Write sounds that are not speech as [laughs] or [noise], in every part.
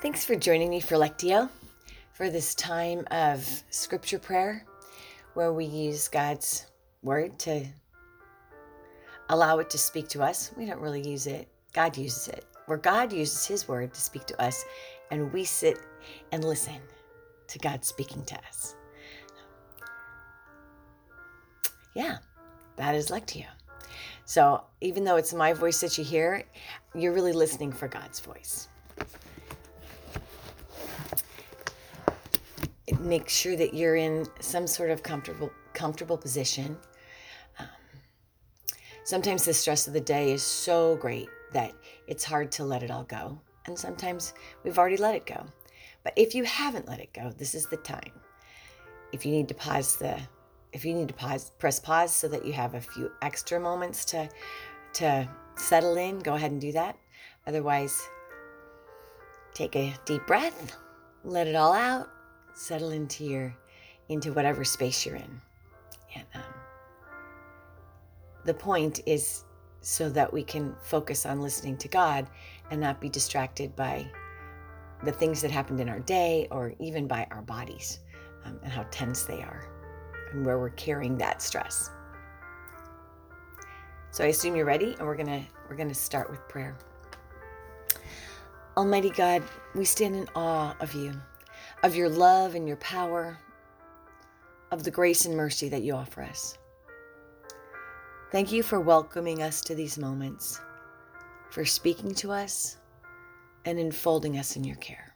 Thanks for joining me for Lectio for this time of scripture prayer where we use God's word to allow it to speak to us. We don't really use it, God uses it. Where God uses his word to speak to us, and we sit and listen to God speaking to us. Yeah, that is Lectio. So even though it's my voice that you hear, you're really listening for God's voice. Make sure that you're in some sort of comfortable comfortable position. Um, sometimes the stress of the day is so great that it's hard to let it all go, and sometimes we've already let it go. But if you haven't let it go, this is the time. If you need to pause the if you need to pause, press pause so that you have a few extra moments to to settle in, go ahead and do that. Otherwise, take a deep breath, let it all out, settle into your into whatever space you're in. And um, the point is so that we can focus on listening to God and not be distracted by the things that happened in our day or even by our bodies um, and how tense they are and where we're carrying that stress. So I assume you're ready and we're going to we're going to start with prayer. Almighty God, we stand in awe of you, of your love and your power, of the grace and mercy that you offer us. Thank you for welcoming us to these moments, for speaking to us and enfolding us in your care.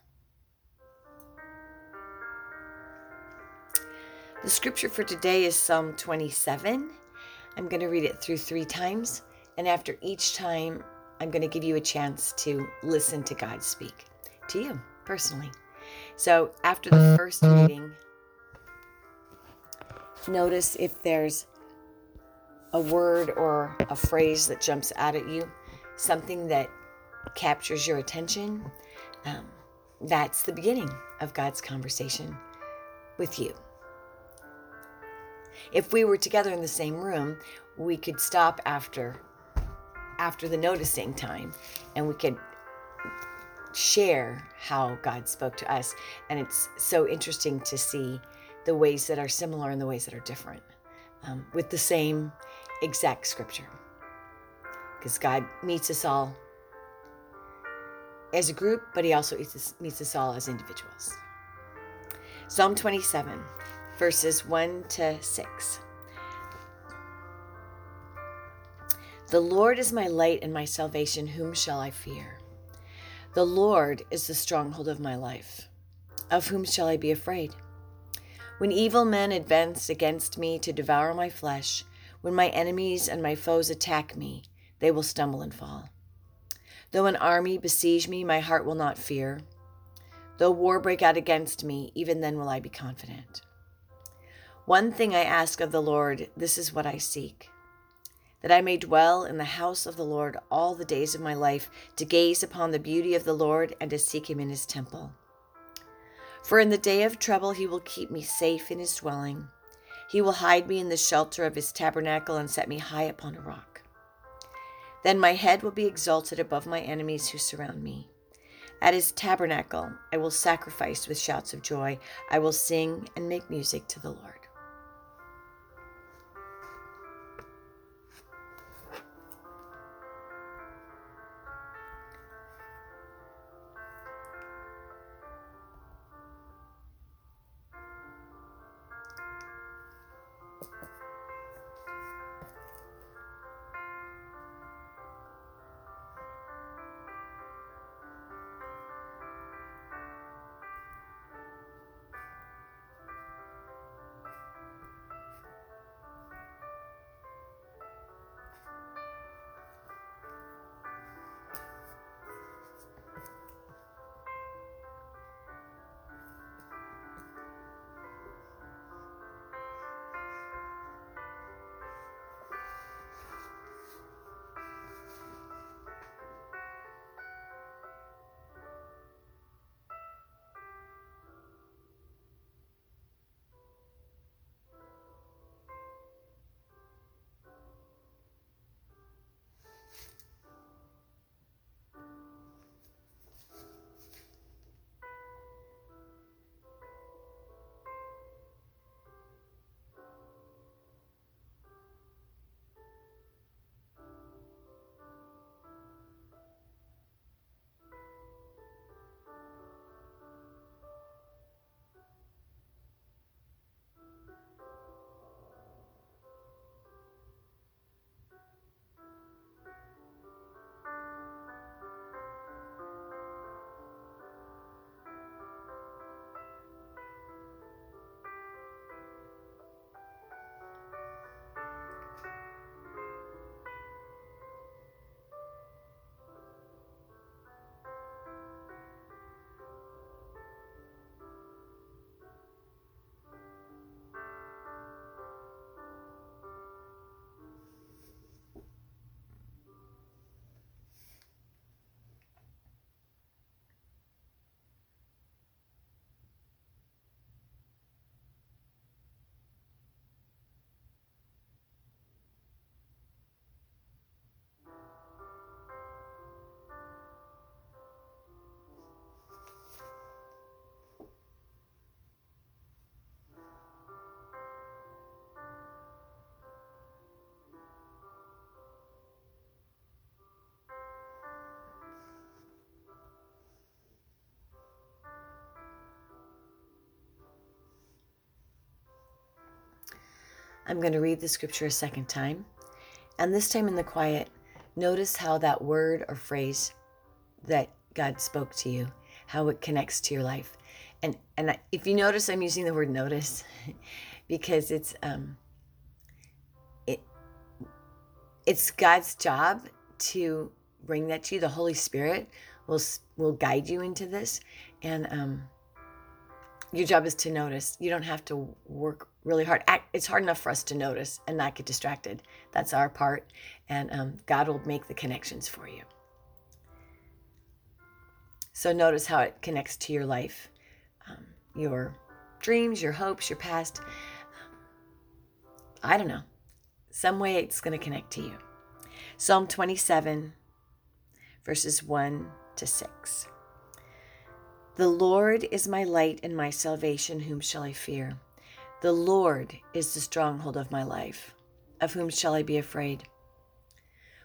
The scripture for today is Psalm 27. I'm going to read it through three times, and after each time, I'm going to give you a chance to listen to God speak to you personally. So after the first reading, notice if there's a word or a phrase that jumps out at you, something that captures your attention. Um, that's the beginning of God's conversation with you. If we were together in the same room, we could stop after after the noticing time and we could share how God spoke to us. And it's so interesting to see the ways that are similar and the ways that are different um, with the same exact scripture. Because God meets us all as a group, but He also meets us all as individuals. Psalm 27 verses 1 to 6. The Lord is my light and my salvation. Whom shall I fear? The Lord is the stronghold of my life. Of whom shall I be afraid? When evil men advance against me to devour my flesh, when my enemies and my foes attack me, they will stumble and fall. Though an army besiege me, my heart will not fear. Though war break out against me, even then will I be confident. One thing I ask of the Lord, this is what I seek that I may dwell in the house of the Lord all the days of my life, to gaze upon the beauty of the Lord and to seek him in his temple. For in the day of trouble he will keep me safe in his dwelling. He will hide me in the shelter of his tabernacle and set me high upon a rock. Then my head will be exalted above my enemies who surround me. At his tabernacle I will sacrifice with shouts of joy. I will sing and make music to the Lord. I'm going to read the scripture a second time. And this time in the quiet, notice how that word or phrase that God spoke to you, how it connects to your life. And and if you notice, I'm using the word notice [laughs] because it's um, it it's God's job to bring that to you. The Holy Spirit will will guide you into this, and um, your job is to notice. You don't have to work really hard. It's hard enough for us to notice and not get distracted. That's our part, and um, God will make the connections for you. So notice how it connects to your life, um, your dreams, your hopes, your past. I don't know. Some way it's going to connect to you. Psalm 27, verses 1 to 6. The Lord is my light and my salvation. Whom shall I fear? The Lord is the stronghold of my life. Of whom shall I be afraid?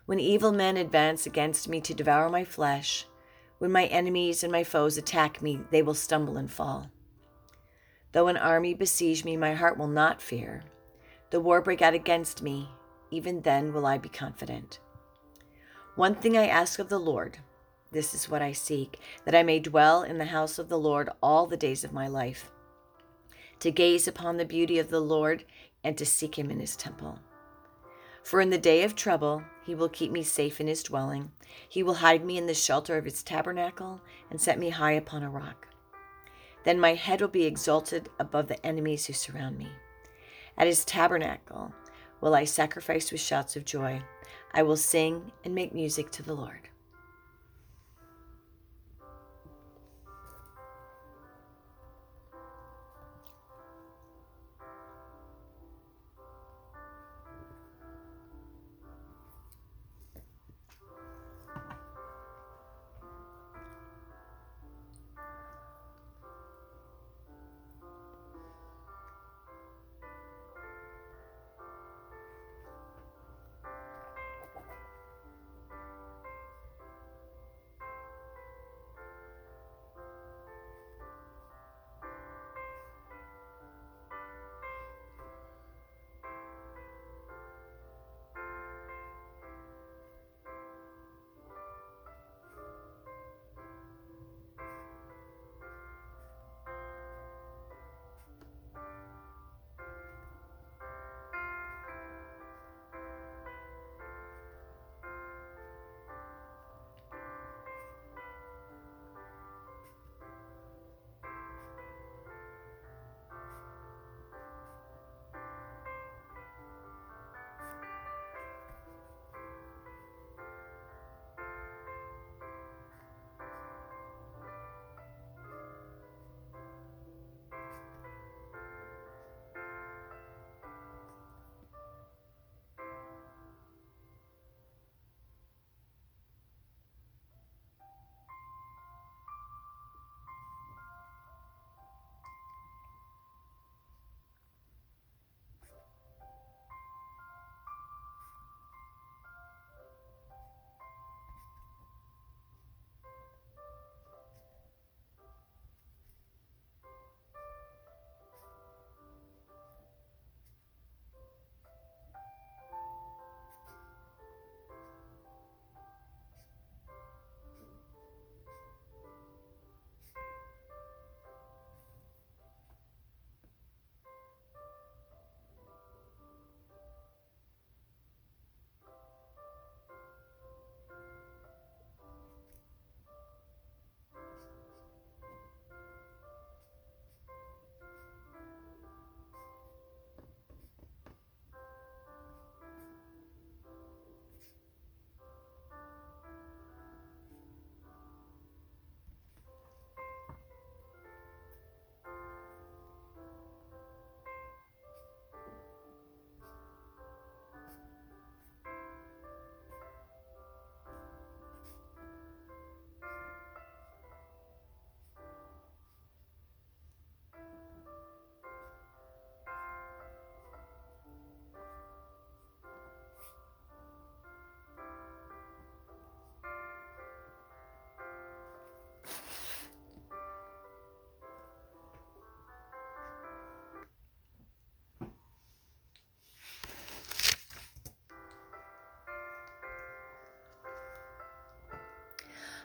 When evil men advance against me to devour my flesh, when my enemies and my foes attack me, they will stumble and fall. Though an army besiege me, my heart will not fear. The war break out against me, even then will I be confident. One thing I ask of the Lord, this is what I seek, that I may dwell in the house of the Lord all the days of my life, to gaze upon the beauty of the Lord and to seek him in his temple. For in the day of trouble, he will keep me safe in his dwelling. He will hide me in the shelter of his tabernacle and set me high upon a rock. Then my head will be exalted above the enemies who surround me. At his tabernacle will I sacrifice with shouts of joy. I will sing and make music to the Lord.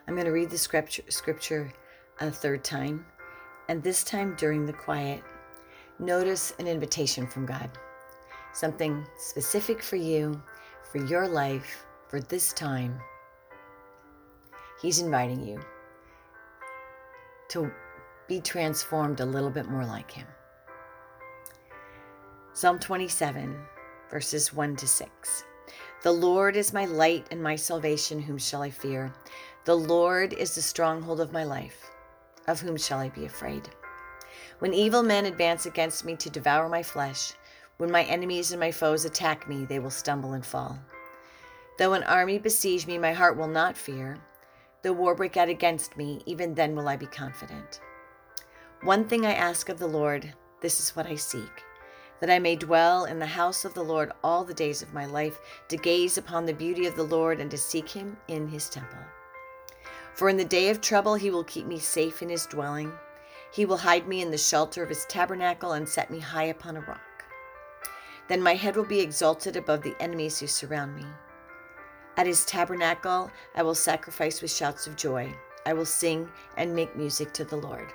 I'm going to read the scripture, scripture a third time, and this time during the quiet, notice an invitation from God. Something specific for you, for your life, for this time. He's inviting you to be transformed a little bit more like Him. Psalm 27, verses 1 to 6. The Lord is my light and my salvation, whom shall I fear? The Lord is the stronghold of my life. Of whom shall I be afraid? When evil men advance against me to devour my flesh, when my enemies and my foes attack me, they will stumble and fall. Though an army besiege me, my heart will not fear. Though war break out against me, even then will I be confident. One thing I ask of the Lord, this is what I seek that I may dwell in the house of the Lord all the days of my life, to gaze upon the beauty of the Lord and to seek him in his temple. For in the day of trouble he will keep me safe in his dwelling. He will hide me in the shelter of his tabernacle and set me high upon a rock. Then my head will be exalted above the enemies who surround me. At his tabernacle I will sacrifice with shouts of joy. I will sing and make music to the Lord.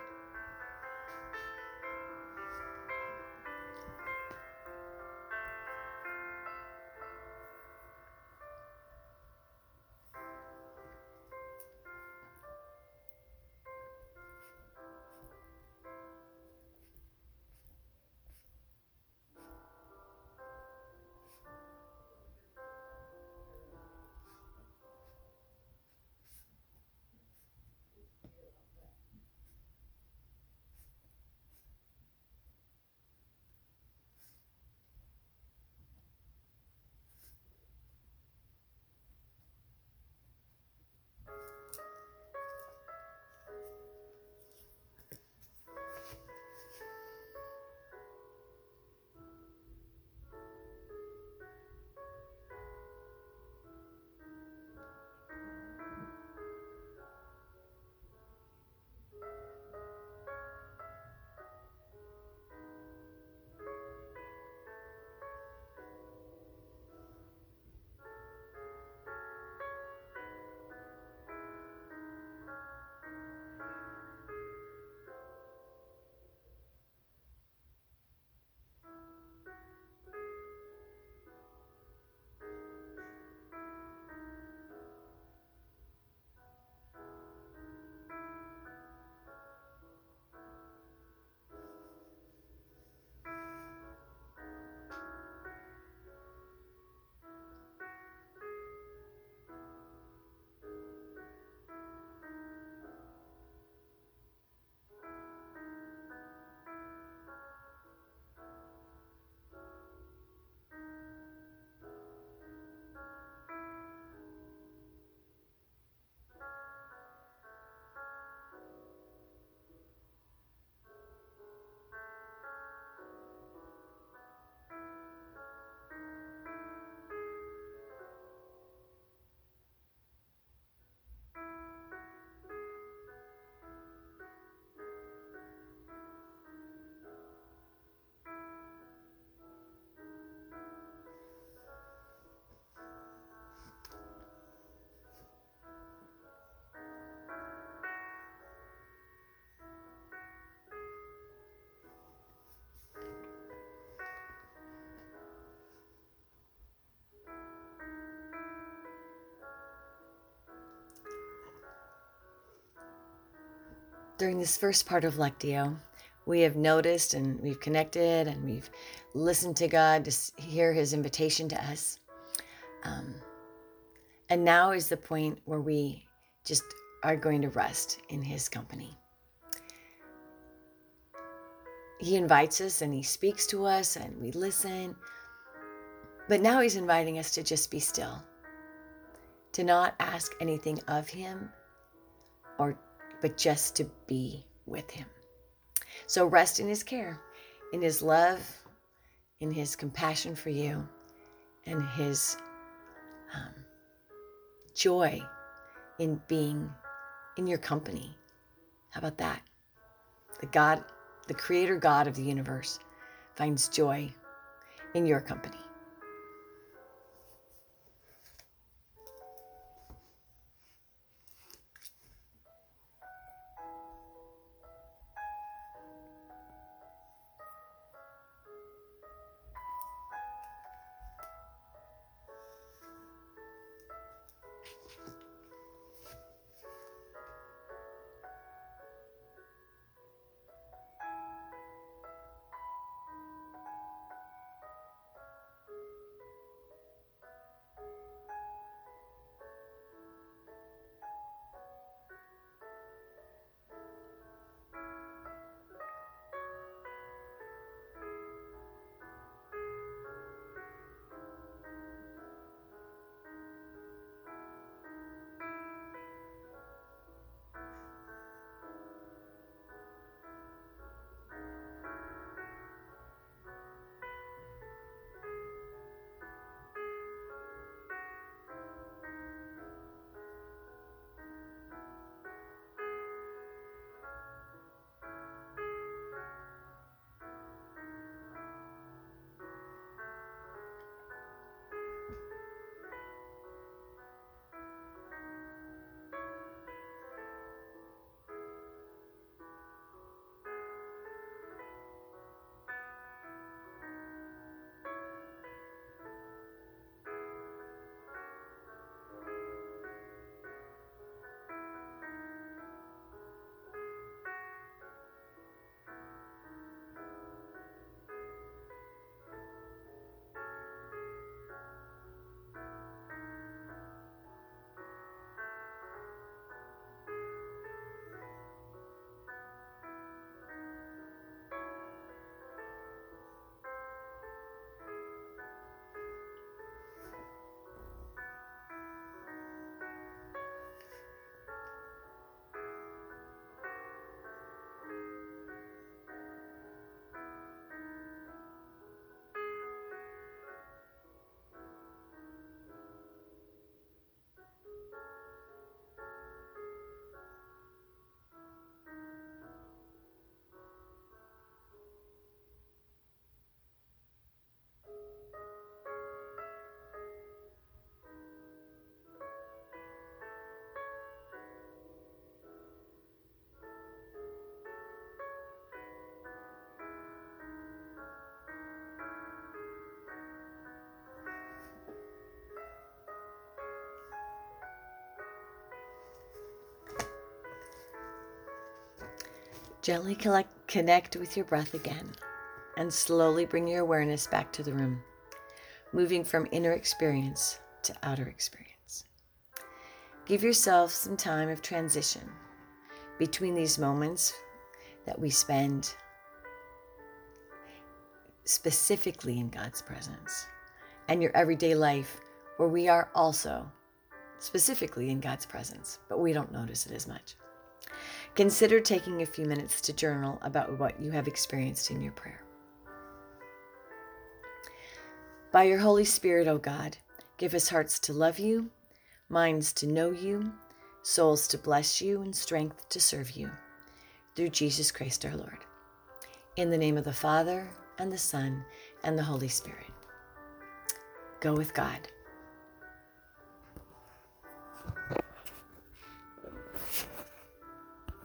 During this first part of Lectio, we have noticed and we've connected and we've listened to God to hear his invitation to us. Um, and now is the point where we just are going to rest in his company. He invites us and he speaks to us and we listen. But now he's inviting us to just be still, to not ask anything of him or but just to be with Him. So rest in His care, in His love, in His compassion for you, and His um, joy in being in your company. How about that? The God, the Creator God of the universe, finds joy in your company. Gently collect, connect with your breath again and slowly bring your awareness back to the room, moving from inner experience to outer experience. Give yourself some time of transition between these moments that we spend specifically in God's presence and your everyday life where we are also specifically in God's presence, but we don't notice it as much. Consider taking a few minutes to journal about what you have experienced in your prayer. By your Holy Spirit, O God, give us hearts to love you, minds to know you, souls to bless you, and strength to serve you. Through Jesus Christ our Lord. In the name of the Father, and the Son, and the Holy Spirit. Go with God.